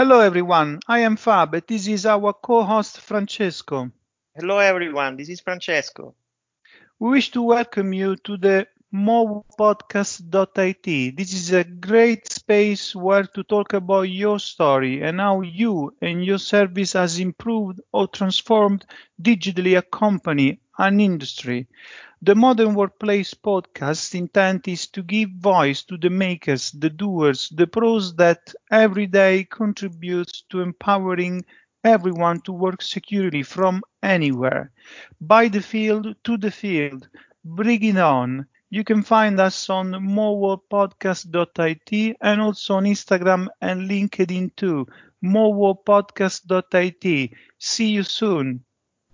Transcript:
Hello, everyone. I am Fab, this is our co-host Francesco. Hello, everyone. This is Francesco. We wish to welcome you to the mowpodcast.it. This is a great space where to talk about your story and how you and your service has improved or transformed digitally a company, an industry. The Modern Workplace podcast intent is to give voice to the makers, the doers, the pros that every day contributes to empowering everyone to work securely from anywhere. By the field to the field. Bring it on. You can find us on moworldpodcast.it and also on Instagram and LinkedIn too. moworldpodcast.it. See you soon.